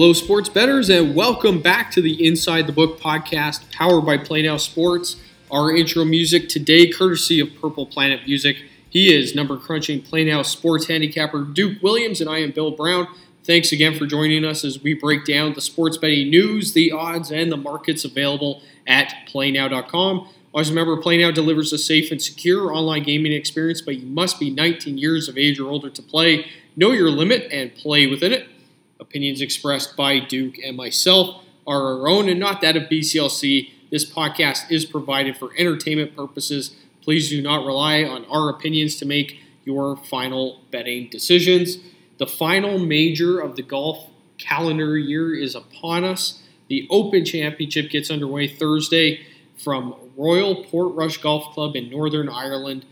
Hello, sports betters, and welcome back to the Inside the Book podcast powered by Playnow Sports. Our intro music today, courtesy of Purple Planet Music. He is number crunching Playnow Sports handicapper Duke Williams, and I am Bill Brown. Thanks again for joining us as we break down the sports betting news, the odds, and the markets available at playnow.com. Always remember, PlayNow delivers a safe and secure online gaming experience, but you must be 19 years of age or older to play. Know your limit and play within it. Opinions expressed by Duke and myself are our own and not that of BCLC. This podcast is provided for entertainment purposes. Please do not rely on our opinions to make your final betting decisions. The final major of the golf calendar year is upon us. The Open Championship gets underway Thursday from Royal Portrush Golf Club in Northern Ireland.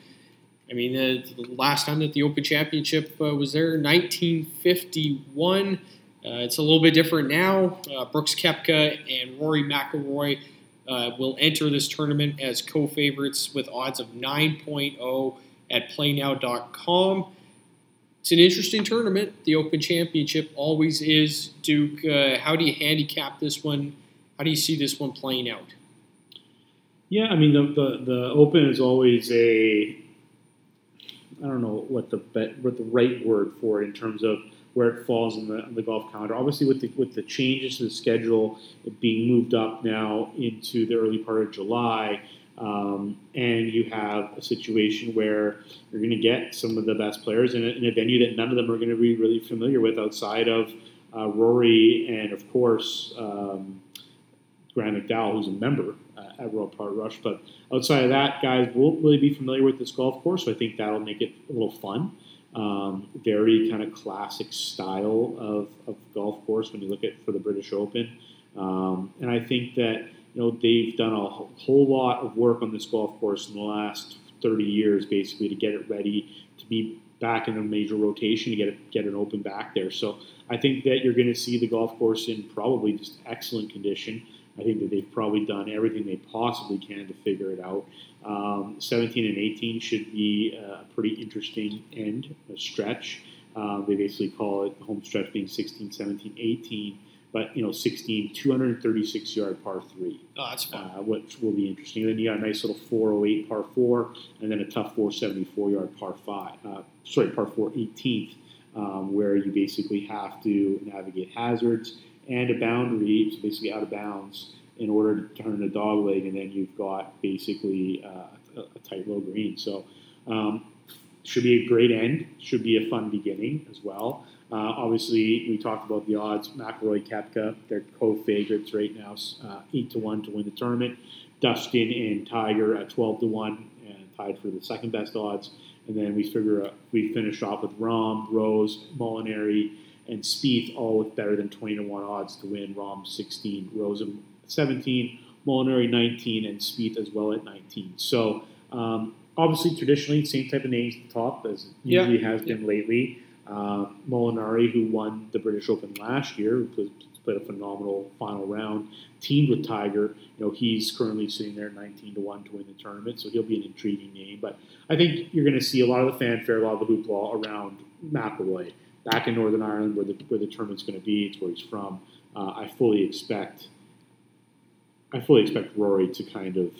I mean, the, the last time that the Open Championship uh, was there, 1951. Uh, it's a little bit different now. Uh, Brooks Koepka and Rory McIlroy uh, will enter this tournament as co-favorites with odds of 9.0 at PlayNow.com. It's an interesting tournament. The Open Championship always is. Duke, uh, how do you handicap this one? How do you see this one playing out? Yeah, I mean the, the, the Open is always a I don't know what the what the right word for it in terms of where it falls in the, the golf calendar. Obviously, with the with the changes to the schedule being moved up now into the early part of July, um, and you have a situation where you're going to get some of the best players in a, in a, venue that none of them are going to be really familiar with outside of uh, Rory and of course um, Graham McDowell, who's a member uh, at Royal Portrush. But outside of that, guys won't really be familiar with this golf course, so I think that'll make it a little fun. Um, very kind of classic style of, of golf course when you look at for the British Open. Um, and I think that you know they've done a whole lot of work on this golf course in the last 30 years, basically, to get it ready to be back in a major rotation to get it, get an open back there. So I think that you're going to see the golf course in probably just excellent condition. I think that they've probably done everything they possibly can to figure it out. Um, 17 and 18 should be a pretty interesting end, a stretch. Uh, they basically call it the home stretch being 16, 17, 18, but you know 16, 236 yard par three. Oh, that's fun. Uh, which will be interesting. Then you got a nice little 408 par four, and then a tough 474 yard par five. Uh, sorry, par four 18th, um, where you basically have to navigate hazards and a boundary, so basically out of bounds, in order to turn a dog leg, and then you've got basically uh, a, tight low green. So um, should be a great end. Should be a fun beginning as well. Uh, obviously, we talked about the odds. McIlroy, Koepka, they're co-favorites right now, uh, eight to one to win the tournament. Dustin and Tiger at twelve to one, and tied for the second best odds. And then we figure uh, we finish off with Rahm, Rose, Molinari, and Spieth all with better than 20 to 1 odds to win. Rahm 16, Rose 17, Molinari 19, and Spieth as well at 19. So um, obviously, traditionally, same type of names at the top as usually yeah. has been lately. Uh, Molinari, who won the British Open last year, who played a phenomenal final round, teamed with Tiger. You know, he's currently sitting there 19 to 1 to win the tournament, so he'll be an intriguing name. But I think you're going to see a lot of the fanfare, a lot of the hoopla around McIlroy back in Northern Ireland, where the where the tournament's going to be. It's where he's from. Uh, I fully expect. I fully expect Rory to kind of,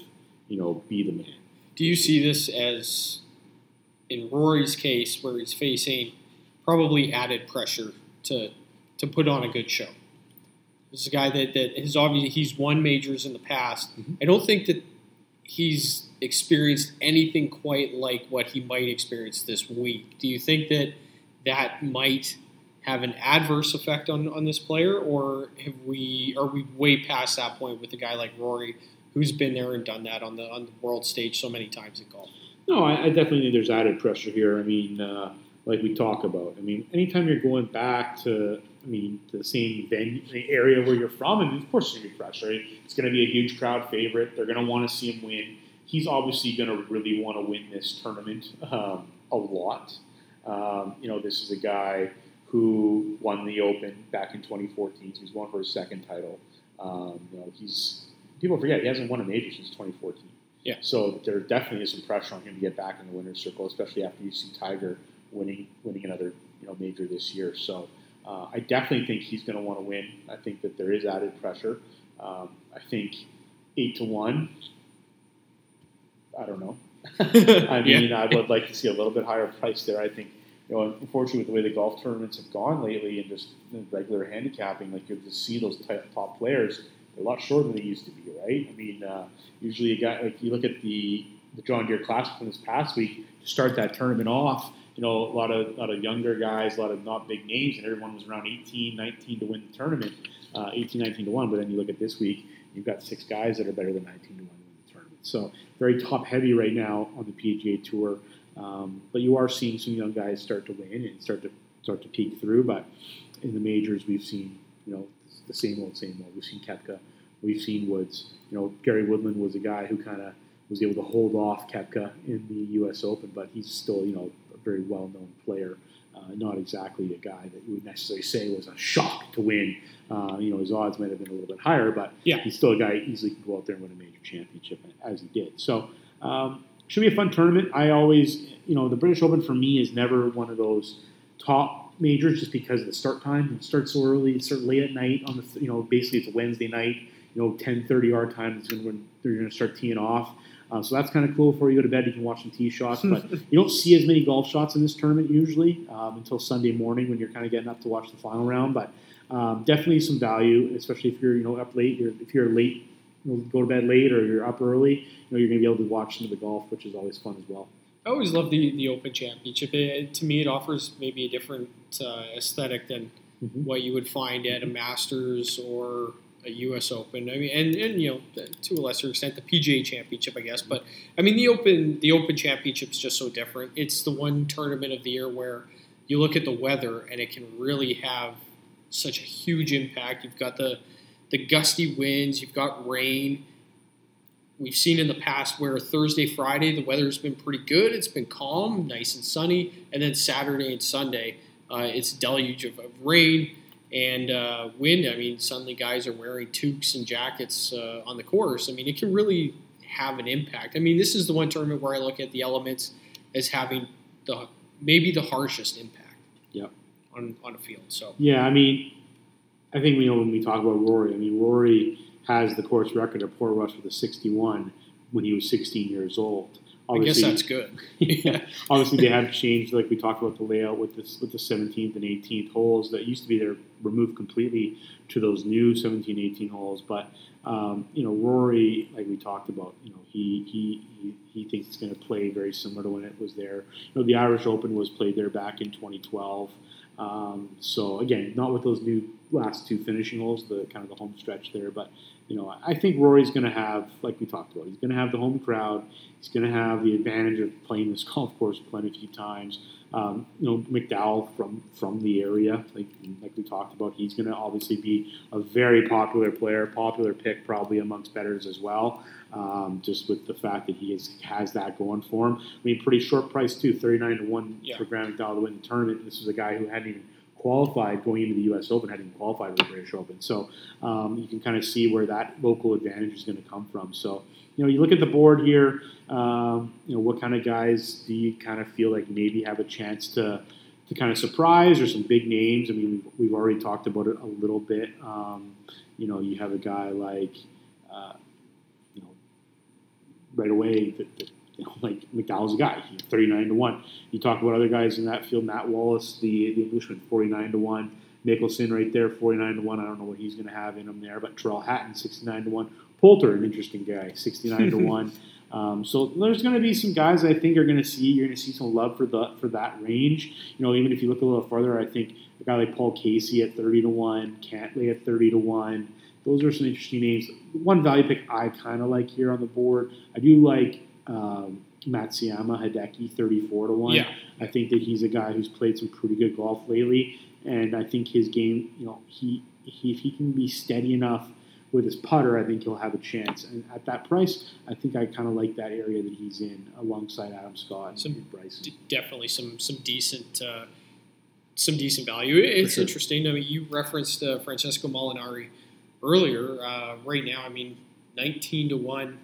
you know, be the man. Do you see this as, in Rory's case, where he's facing probably added pressure to to put on a good show? This is a guy that, that has obviously he's won majors in the past. Mm-hmm. I don't think that he's experienced anything quite like what he might experience this week. Do you think that that might have an adverse effect on, on this player, or have we are we way past that point with a guy like Rory, who's been there and done that on the on the world stage so many times in golf? No, I, I definitely think there's added pressure here. I mean, uh, like we talk about. I mean, anytime you're going back to, mean, the same venue, the area where you're from, and of course there's gonna be pressure. It's going to be a huge crowd favorite. They're going to want to see him win. He's obviously going to really want to win this tournament um, a lot. Um, you know, this is a guy who won the Open back in 2014. So he's won for his second title. Um, you know, he's people forget he hasn't won a major since 2014. Yeah. So there definitely is some pressure on him to get back in the winner's circle, especially after you see Tiger winning winning another you know major this year. So Uh, I definitely think he's going to want to win. I think that there is added pressure. Um, I think eight to one. I don't know. I mean, yeah. I would like to see a little bit higher price there. I think, you know, unfortunately, with the way the golf tournaments have gone lately and just regular handicapping, like you to see those top players, a lot shorter than they used to be, right? I mean, uh, usually a guy like you look at the the John Deere Classic from this past week to start that tournament off. You know, a lot of a lot of younger guys, a lot of not big names, and everyone was around 18, 19 to win the tournament, uh, 18, 19 to one. But then you look at this week, you've got six guys that are better than 19 to one to win the tournament. so very top heavy right now on the PGA Tour. Um, but you are seeing some young guys start to win and start to start to peek through. But in the majors, we've seen you know the same old, same old. We've seen Koepka, we've seen Woods. You know, Gary Woodland was a guy who kind of was able to hold off Koepka in the U.S. Open, but he's still you know a very well known player. Uh, not exactly a guy that you would necessarily say was a shock to win. Uh, you know, his odds might have been a little bit higher, but yeah. he's still a guy easily can go out there and win a major championship, as he did. So, um, should be a fun tournament. I always, you know, the British Open for me is never one of those top majors just because of the start time. It starts so early, it starts late at night on the, you know, basically it's a Wednesday night. You know, 10:30 our time is when they're going to start teeing off. Uh, so that's kind of cool. Before you go to bed, you can watch some tee shots. But you don't see as many golf shots in this tournament usually um, until Sunday morning when you're kind of getting up to watch the final round. But um, definitely some value, especially if you're you know up late. You're, if you're late, you know, go to bed late, or you're up early. You know you're going to be able to watch some of the golf, which is always fun as well. I always love the the Open Championship. It, to me, it offers maybe a different uh, aesthetic than mm-hmm. what you would find at a Masters or a U.S. Open. I mean, and, and you know, to a lesser extent, the PGA Championship, I guess. But I mean, the Open the Open Championship is just so different. It's the one tournament of the year where you look at the weather and it can really have such a huge impact. You've got the the gusty winds. You've got rain. We've seen in the past where Thursday, Friday, the weather's been pretty good. It's been calm, nice and sunny, and then Saturday and Sunday, uh, it's a deluge of, of rain and uh, wind. I mean, suddenly guys are wearing toques and jackets uh, on the course. I mean, it can really have an impact. I mean, this is the one tournament where I look at the elements as having the maybe the harshest impact. Yep. On on a field. So. Yeah, I mean, I think we know when we talk about Rory. I mean, Rory has the course record at Portrush with a 61 when he was 16 years old. Obviously, I guess that's good. yeah. Obviously, they have changed, like we talked about the layout with this with the 17th and 18th holes that used to be there removed completely to those new 17, 18 holes. But um, you know, Rory, like we talked about, you know, he he he, he thinks it's going to play very similar to when it was there. You know, the Irish Open was played there back in 2012. Um, so again, not with those new last two finishing holes, the kind of the home stretch there, but you know, I think Rory's going to have, like we talked about, he's going to have the home crowd. He's going to have the advantage of playing this golf course plenty few times. Um, you know, McDowell from from the area, like like we talked about, he's going to obviously be a very popular player, popular pick probably amongst bettors as well. Um, just with the fact that he is, has that going for him. I mean, pretty short price too, thirty nine to one yeah. for Graham McDowell to win the tournament. This is a guy who hadn't even qualified going into the U.S. Open, hadn't qualified for the British Open. So um, you can kind of see where that local advantage is going to come from. So you know, you look at the board here. Um, you know, what kind of guys do you kind of feel like maybe have a chance to to kind of surprise or some big names? I mean, we've, we've already talked about it a little bit. Um, you know, you have a guy like, uh, you know, right away that you know, like McDowell's a guy, 39 to 1. You talk about other guys in that field, Matt Wallace, the, the Englishman, 49 to 1. Mickelson right there, 49 to 1. I don't know what he's going to have in him there, but Tyrrell Hatton, 69 to 1. Poulter, an interesting guy, 69 to 1. Um, so there's going to be some guys I think are going to see. You're going to see some love for the for that range. You know, even if you look a little further, I think a guy like Paul Casey at 30 to one, Cantlay at 30 to one. Those are some interesting names. One value pick I kind of like here on the board. I do like um, Matsuyama Hideki 34 to 1. Yeah. I think that he's a guy who's played some pretty good golf lately, and I think his game, you know, he, he if he can be steady enough with his putter, I think he'll have a chance. And at that price, I think I kind of like that area that he's in alongside Adam Scott some, and Bryson. D- definitely some some decent uh, some decent value. It's sure. interesting. I mean, you referenced uh, Francesco Molinari earlier. Uh, right now, I mean, nineteen to one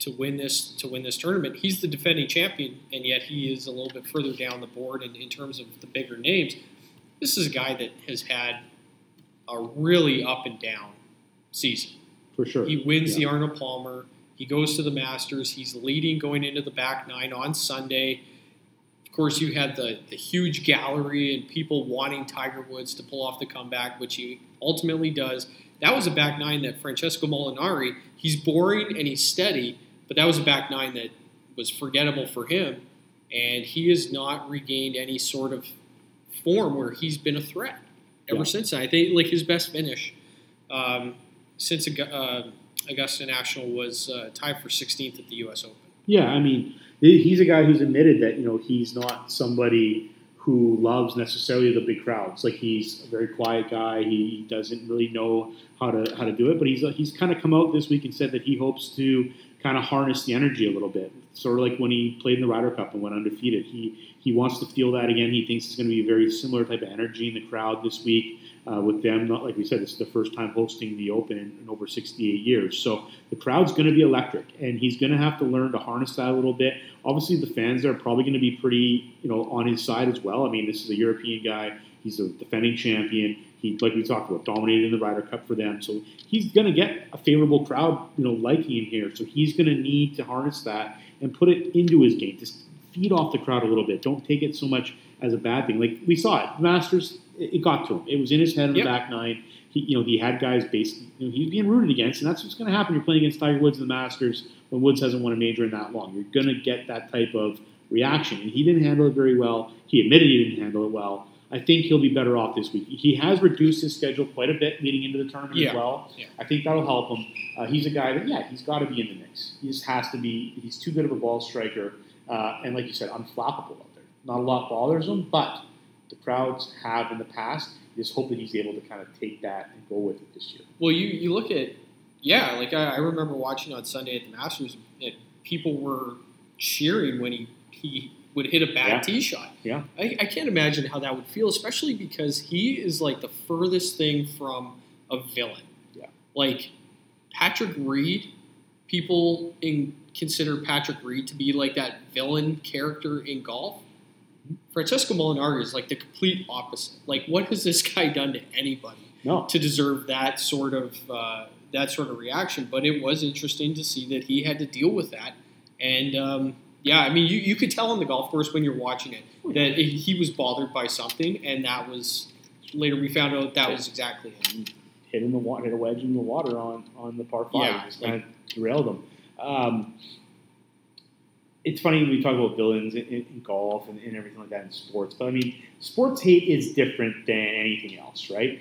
to win this to win this tournament. He's the defending champion, and yet he is a little bit further down the board in, in terms of the bigger names. this is a guy that has had a really up and down season. For sure. He wins Yeah. the Arnold Palmer. He goes to the Masters. He's leading going into the back nine on Sunday. Of course, you had the, the huge gallery and people wanting Tiger Woods to pull off the comeback, which he ultimately does. That was a back nine that Francesco Molinari, he's boring and he's steady, but that was a back nine that was forgettable for him. And he has not regained any sort of form where he's been a threat ever Yeah. since. then. I think like his best finish um, since uh, Augusta National was uh, tied for 16th at the U.S. Open. Yeah, I mean, he's a guy who's admitted that you know he's not somebody who loves necessarily the big crowds. Like he's a very quiet guy. He doesn't really know how to how to do it. But he's he's kind of come out this week and said that he hopes to kind of harness the energy a little bit. Sort of like when he played in the Ryder Cup and went undefeated. He he wants to feel that again. He thinks it's going to be a very similar type of energy in the crowd this week uh, with them. Not like we said, this is the first time hosting the Open in, in over 68 years. So the crowd's going to be electric, and he's going to have to learn to harness that a little bit. Obviously, the fans are probably going to be pretty, you know, on his side as well. I mean, this is a European guy. He's a defending champion. He, like we talked about, dominated in the Ryder Cup for them. So he's going to get a favorable crowd, you know, liking him here. So he's going to need to harness that and put it into his game. Just feed off the crowd a little bit. Don't take it so much as a bad thing. Like we saw it, Masters, it got to him. It was in his head in Yep. the back nine. He, you know, he had guys based. You know, he's being rooted against, and that's what's going to happen. You're playing against Tiger Woods in the Masters when Woods hasn't won a major in that long. You're going to get that type of reaction, and he didn't handle it very well. He admitted he didn't handle it well. I think he'll be better off this week. He has reduced his schedule quite a bit leading into the tournament Yeah. as well. Yeah. I think that'll help him. Uh, he's a guy that, yeah, he's got to be in the mix. He just has to be. He's too good of a ball striker, uh, and like you said, unflappable out there. Not a lot bothers him, but the crowds have in the past. Just hope that he's able to kind of take that and go with it this year. Well, you, you look at, yeah, like I, I remember watching on Sunday at the Masters, and people were cheering when he, he would hit a bad Yeah. tee shot. Yeah. I, I can't imagine how that would feel, especially because he is like the furthest thing from a villain. Yeah. Like Patrick Reed, people in, consider Patrick Reed to be like that villain character in golf. Francesco Molinari is like the complete opposite. Like, what has this guy done to anybody No, to deserve that sort of uh, that sort of reaction? But it was interesting to see that he had to deal with that, and um, yeah, I mean, you, you could tell on the golf course when you're watching it that he was bothered by something, and that was later we found out that was exactly it. hitting the water, hit a wedge in the water on on the par five. Yeah, just kind of derailed him. Um, it's funny we talk about villains in, in, in golf and, and everything like that in sports, but I mean, sports hate is different than anything else, right?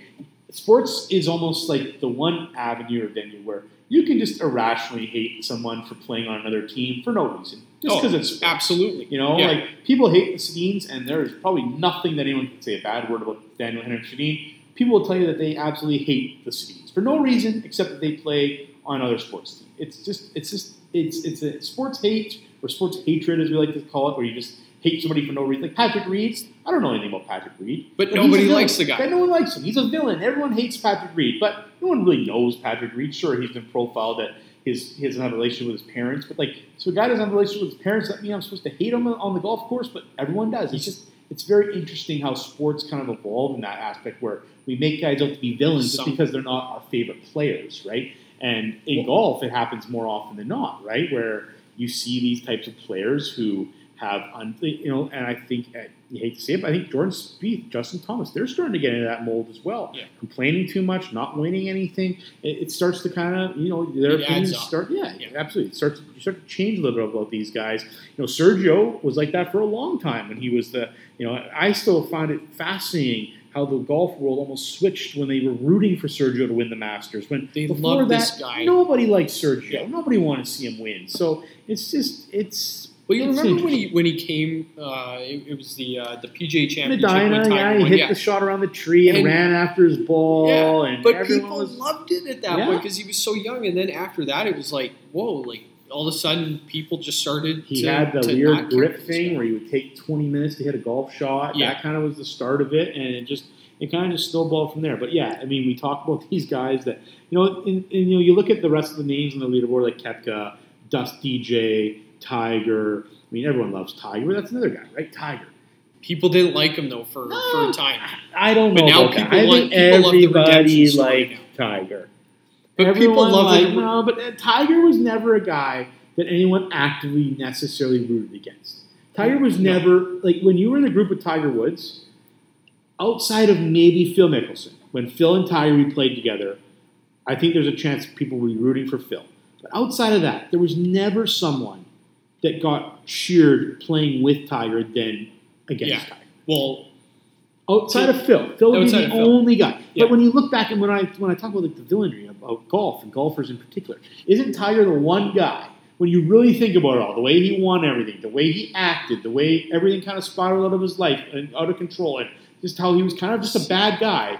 Sports is almost like the one avenue or venue where you can just irrationally hate someone for playing on another team for no reason, just Oh, because it's sports. Absolutely, You know, Yeah. like people hate the Sedins, and there is probably nothing that anyone can say a bad word about Daniel Henrik Sedin. People will tell you that they absolutely hate the Sedins for no reason except that they play on other sports teams. It's just, it's just, it's it's a sports hate or sports hatred, as we like to call it, where you just hate somebody for no reason. Like Patrick Reed, I don't know anything about Patrick Reed, But he's nobody likes the guy. Yeah, no one likes him. He's a villain. Everyone hates Patrick Reed, but no one really knows Patrick Reed. Sure, he's been profiled that his he doesn't have a relationship with his parents, but like, so a guy doesn't have a relationship with his parents. That mean I'm supposed to hate him on the golf course? But everyone does. It's just it's very interesting how sports kind of evolve in that aspect where we make guys out to be villains just because they're not our favorite players, right? And in golf, it happens more often than not, right? Where you see these types of players who have, un, you know, and I think uh, you hate to say it, but I think Jordan Spieth, Justin Thomas, they're starting to get into that mold as well. Yeah. Complaining too much, not winning anything, it, it starts to kind of, you know, their It opinions start. Yeah, Yeah. absolutely. It starts you start to change a little bit about these guys. You know, Sergio was like that for a long time when he was the, you know, I still find it fascinating how the golf world almost switched when they were rooting for Sergio to win the Masters. When They before love that, this guy. nobody liked Sergio. Yeah. Nobody wanted to see him win. So it's just it's. Well, you remember when he when he came? Uh, it, it was the uh, the PGA Championship. Medinah, yeah, he hit yeah. the shot around the tree and, And- ran after his ball, Yeah, and but people was loved it at that Yeah. point because he was so young. And then after that, it was like, whoa! Like all of a sudden, people just started. He to, had the weird grip thing where he would take 20 minutes to hit a golf shot. Yeah. That kind of was the start of it, and it just it kind of just snowballed from there. But yeah, I mean, we talk about these guys that you know, and, and you know, you look at the rest of the names on the leaderboard like Koepka, Dust DJ, Tiger. I mean, everyone loves Tiger. That's another guy, right? Tiger. People didn't like him though for, No. for a time. I don't But know now that. people I think people love everybody liked Tiger. But people Everyone love liked, it. no, but uh, Tiger was never a guy that anyone actively necessarily rooted against. Tiger was No. never like when you were in a group with Tiger Woods, outside of maybe Phil Mickelson, when Phil and Tiger we played together, I think there's a chance people would be rooting for Phil. But outside of that, there was never someone that got cheered playing with Tiger than against Yeah. Tiger. Well, Outside of Phil, Phil would be the only guy. Yeah. But when you look back and when I when I talk about like the villainy about golf and golfers in particular, isn't Tiger the one guy when you really think about it all, the way he won everything, the way he acted, the way everything kind of spiraled out of his life and out of control, and just how he was kind of just a bad guy,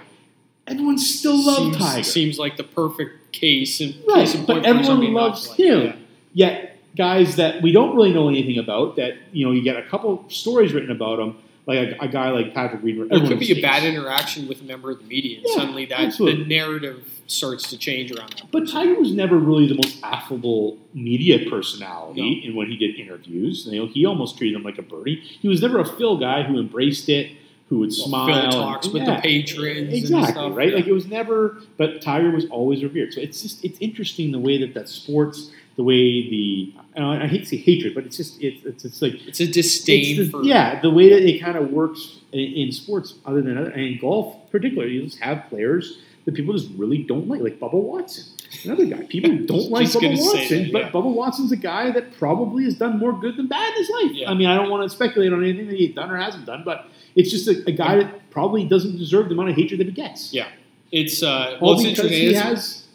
everyone still loved seems, Tiger. seems like the perfect case and Right, but point for somebody everyone loves to like. him. Yeah. Yet guys that we don't really know anything about, that you know, you get a couple stories written about them, like a, a guy like Patrick Reed. There could be a bad interaction with a member of the media, and Yeah, suddenly that absolutely. the narrative starts to change around that. But Tiger was never really the most affable media personality No. in when he did interviews. You know, he almost treated him like a birdie. He was never a Phil guy who embraced it, who would Well, smile. Phil and- talks with yeah, the patrons, exactly and stuff. right. yeah. Like it was never, but Tiger was always revered. So it's just it's interesting the way that that sports, the way the and I I hate to say hatred, but it's just it's it's, it's like it's a disdain it's the- yeah, the way that it kind of works in, in sports, other than other, and golf particularly, you just have players that people just really don't like, like Bubba Watson, another guy. People don't like Bubba Watson, that, but. Bubba Watson's a guy that probably has done more good than bad in his life. Yeah. I mean, I don't want to speculate on anything that he's done or hasn't done, but it's just a, a guy that probably doesn't deserve the amount of hatred that he gets. Yeah. it's uh, All well, it's because interesting. he has,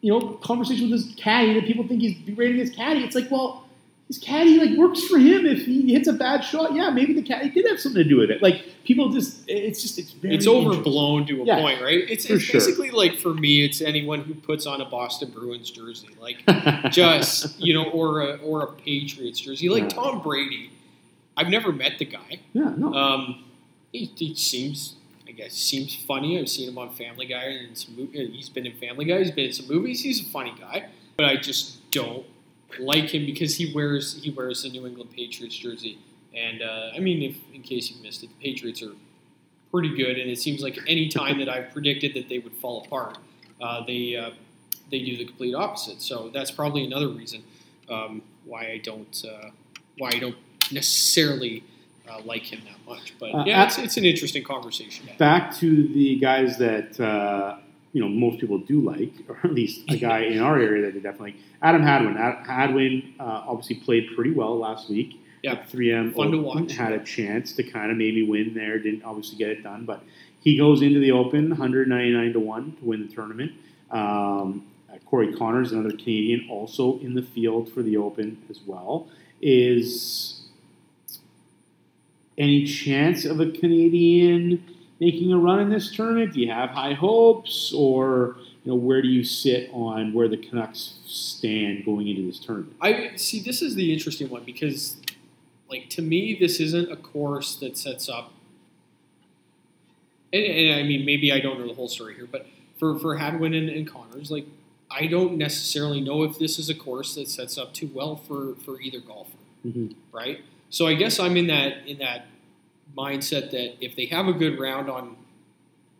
you know, conversation with his caddy that people think he's berating his caddy. It's like, well, his caddy like works for him. If he hits a bad shot, yeah, maybe the caddy did have something to do with it. Like people just, it's just, it's very it's overblown to a Yeah, point, right? It's, it's sure. basically like for me, it's anyone who puts on a Boston Bruins jersey, like just you know, or a or a Patriots jersey, like Yeah. Tom Brady. I've never met the guy. yeah, no, Um, he, he seems, I guess, seems funny. I've seen him on Family Guy and some. He's been in Family Guy. He's been in some movies. He's a funny guy, but I just don't like him because he wears he wears the New England Patriots jersey. And uh, I mean, if in case you missed it, the Patriots are pretty good, and it seems like any time that I've predicted that they would fall apart, uh, they uh, they do the complete opposite. So that's probably another reason um, why I don't uh, why I don't necessarily uh, like him that much. But Uh, yeah, it's, it's an interesting conversation. back to the guys that uh, you know most people do like, or at least a guy in our area that they definitely like. Adam Hadwin. Ad- Hadwin uh, obviously played pretty well last week. Yeah. at 3M Fun to watch. Had a chance to kind of maybe win there. Didn't obviously get it done, but he goes into the Open 199 to one to win the tournament. Um, uh, Corey Conners, another Canadian, also in the field for the Open as well. Is any chance of a Canadian making a run in this tournament? Do you have high hopes, or you know where do you sit on where the Canucks stand going into this tournament? I see. This is the interesting one because, like, to me, this isn't a course that sets up. And, and I mean, maybe I don't know the whole story here, but for for Hadwin and, and Conners, like, I don't necessarily know if this is a course that sets up too well for for either golfer, Mhm. right? So I guess I'm in that in that mindset that if they have a good round on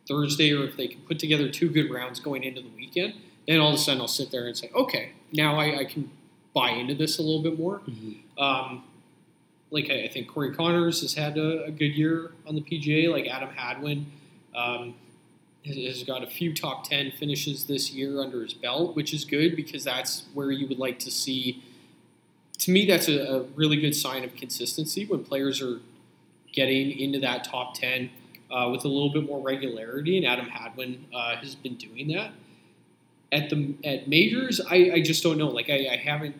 Thursday, or if they can put together two good rounds going into the weekend, then all of a sudden I'll sit there and say, okay, now I, I can buy into this a little bit more. Um, like I, I think Corey Conners has had a, a good year on the PGA. Like Adam Hadwin um, has, has got a few top ten finishes this year under his belt, which is good because that's where you would like to see. To me, that's a, a really good sign of consistency when players are getting into that top ten uh, with a little bit more regularity, and Adam Hadwin uh, has been doing that. At the at majors, I, I just don't know. Like I, I haven't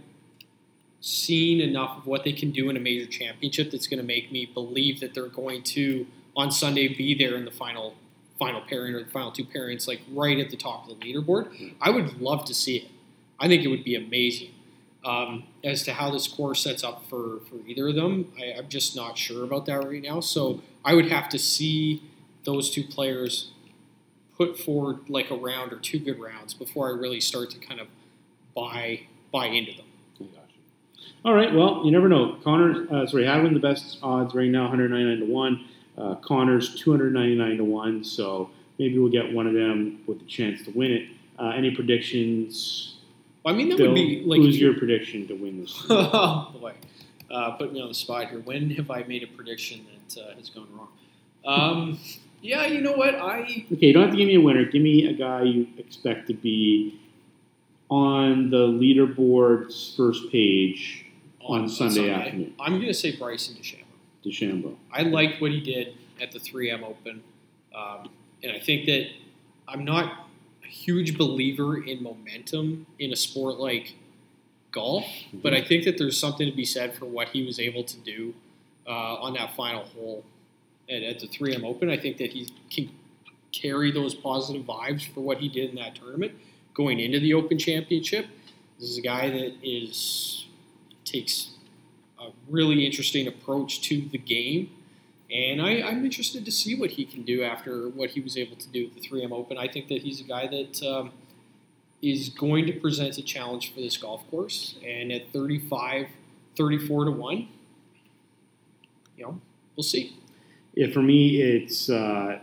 seen enough of what they can do in a major championship that's going to make me believe that they're going to on Sunday be there in the final final pairing or the final two pairings, like right at the top of the leaderboard. I would love to see it. I think it would be amazing. Um, as to how this course sets up for, for either of them, I, I'm just not sure about that right now. So I would have to see those two players put forward like a round or two good rounds before I really start to kind of buy buy into them. All right. Well, you never know. Connor, uh, sorry, Hadwin the best odds right now, 199 to one. Uh, Conners 299 to 1, so maybe we'll get one of them with a chance to win it. Uh, any predictions? I mean, that Bill, would be like. who's your prediction to win this? oh boy, uh, put me on the spot here. When have I made a prediction that uh, has gone wrong? Um, yeah, you know what? I okay, you don't have to give me a winner. Give me a guy you expect to be on the leaderboard's first page on, Sunday, afternoon. I'm going to say Bryson DeChambeau. DeChambeau. I liked what he did at the 3M Open, um, and I think that I'm not huge believer in momentum in a sport like golf, but I think that there's something to be said for what he was able to do uh, on that final hole at, at the 3M Open. I think that he can carry those positive vibes for what he did in that tournament going into the Open Championship. This is a guy that is takes a really interesting approach to the game. And I, I'm interested to see what he can do after what he was able to do at the 3M Open. I think that he's a guy that um, is going to present a challenge for this golf course. And at 35, 34 to 1, you know, we'll see. Yeah, for me, it's uh,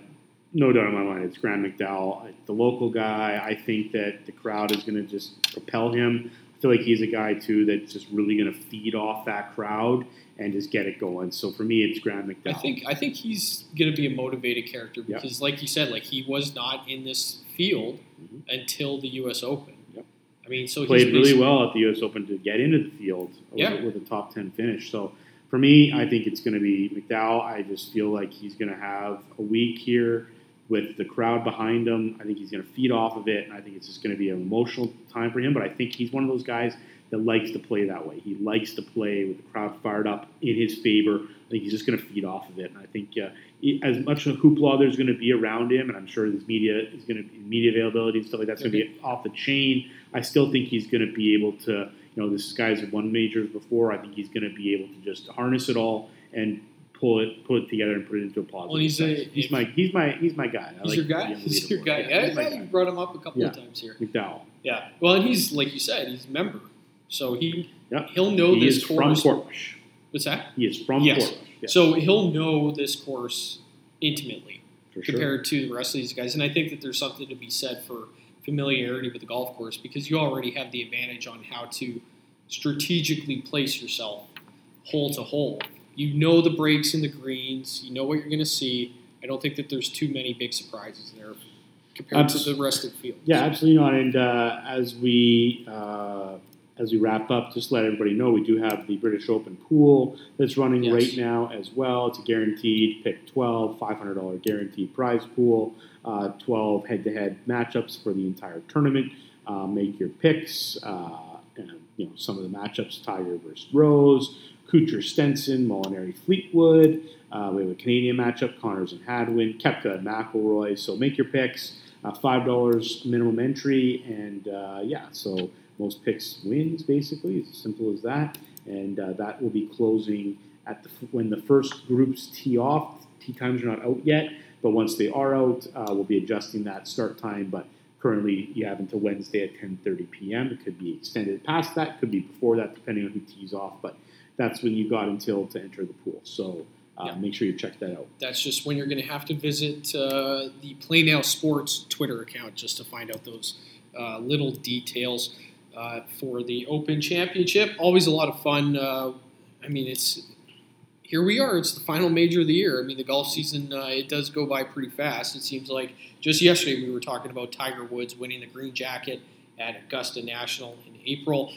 no doubt in my mind. It's Graham McDowell, the local guy. I think that the crowd is going to just propel him. I feel like he's a guy too that's just really going to feed off that crowd and just get it going. So for me, it's Graham McDowell. I think I think he's going to be a motivated character Yep. because, like you said, like he was not in this field Mhm. until the U.S. Open. Yep. I mean, so he played really well at the U.S. Open to get into the field with, with a top ten finish. So for me, I think it's going to be McDowell. I just feel like he's going to have a week here with the crowd behind him. I think he's going to feed off of it, and I think it's just going to be an emotional time for him. But I think he's one of those guys that likes to play that way. He likes to play with the crowd fired up in his favor. I think he's just going to feed off of it, and I think uh, he- as much of hoopla there's going to be around him, and I'm sure his media is going to be media availability and stuff like that's going to be off the chain. I still think he's going to be able to, you know, this guy's won majors before. I think he's going to be able to just harness it all and pull it, pull it together and put it into a positive. Well, he's a- he's my, he's my, he's my guy. I He's like your guy. He's your guy. Yeah, Yeah, yeah, guy. you brought him up a couple of times here. McDowell. Yeah. Well, and he's like you said, he's a member, so he he'll know he this is from course. Portrush. What's that? He is from Yes. Portrush. Yes, So he'll know this course intimately. for sure. compared to the rest of these guys. And I think that there's something to be said for familiarity with the golf course because you already have the advantage on how to strategically place yourself hole to hole. You know the breaks and the greens, you know what you're going to see. I don't think that there's too many big surprises there compared Abs- to the rest of the field. Yeah, absolutely not. And uh, as we uh, as we wrap up, just let everybody know we do have the British Open pool that's running Yes. right now as well. It's a guaranteed pick 12, $500 guaranteed prize pool, uh, 12 head-to-head matchups for the entire tournament. Uh, make your picks. Uh, and, you know some of the matchups: Tiger versus Rose, Kuchar Stenson, Molinari Fleetwood. Uh, we have a Canadian matchup: Conners and Hadwin, Koepka and McIlroy. So make your picks. Uh, Five dollars minimum entry, and uh, yeah, so most picks wins basically. It's as simple as that, and uh, that will be closing at the when the first groups tee off. Tee times are not out yet, but once they are out, uh, we'll be adjusting that start time. But currently, you have until Wednesday at 10:30 p.m. It could be extended past that, could be before that, depending on who tees off. But that's when you got until to enter the pool. So uh, Yeah. make sure you check that out. That's just when you're going to have to visit uh, the Play Now Sports Twitter account just to find out those uh, little details uh, for the Open Championship. Always a lot of fun. Uh, I mean, it's here we are. It's the final major of the year. I mean, the golf season uh, it does go by pretty fast. It seems like just yesterday we were talking about Tiger Woods winning the green jacket at Augusta National in April.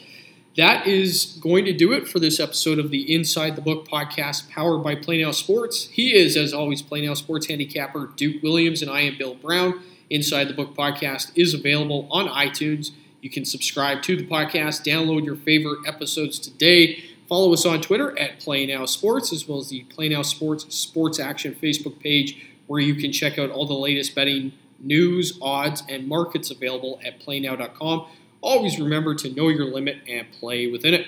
That is going to do it for this episode of the Inside the Book podcast powered by Play Now Sports. He is, as always, Play Now Sports handicapper Duke Williams, and I am Bill Brown. Inside the Book podcast is available on iTunes. You can subscribe to the podcast, download your favorite episodes today. Follow us on Twitter at Play Now Sports, as well as the Play Now Sports Sports Action Facebook page, where you can check out all the latest betting news, odds, and markets available at playnow.com. Always remember to know your limit and play within it.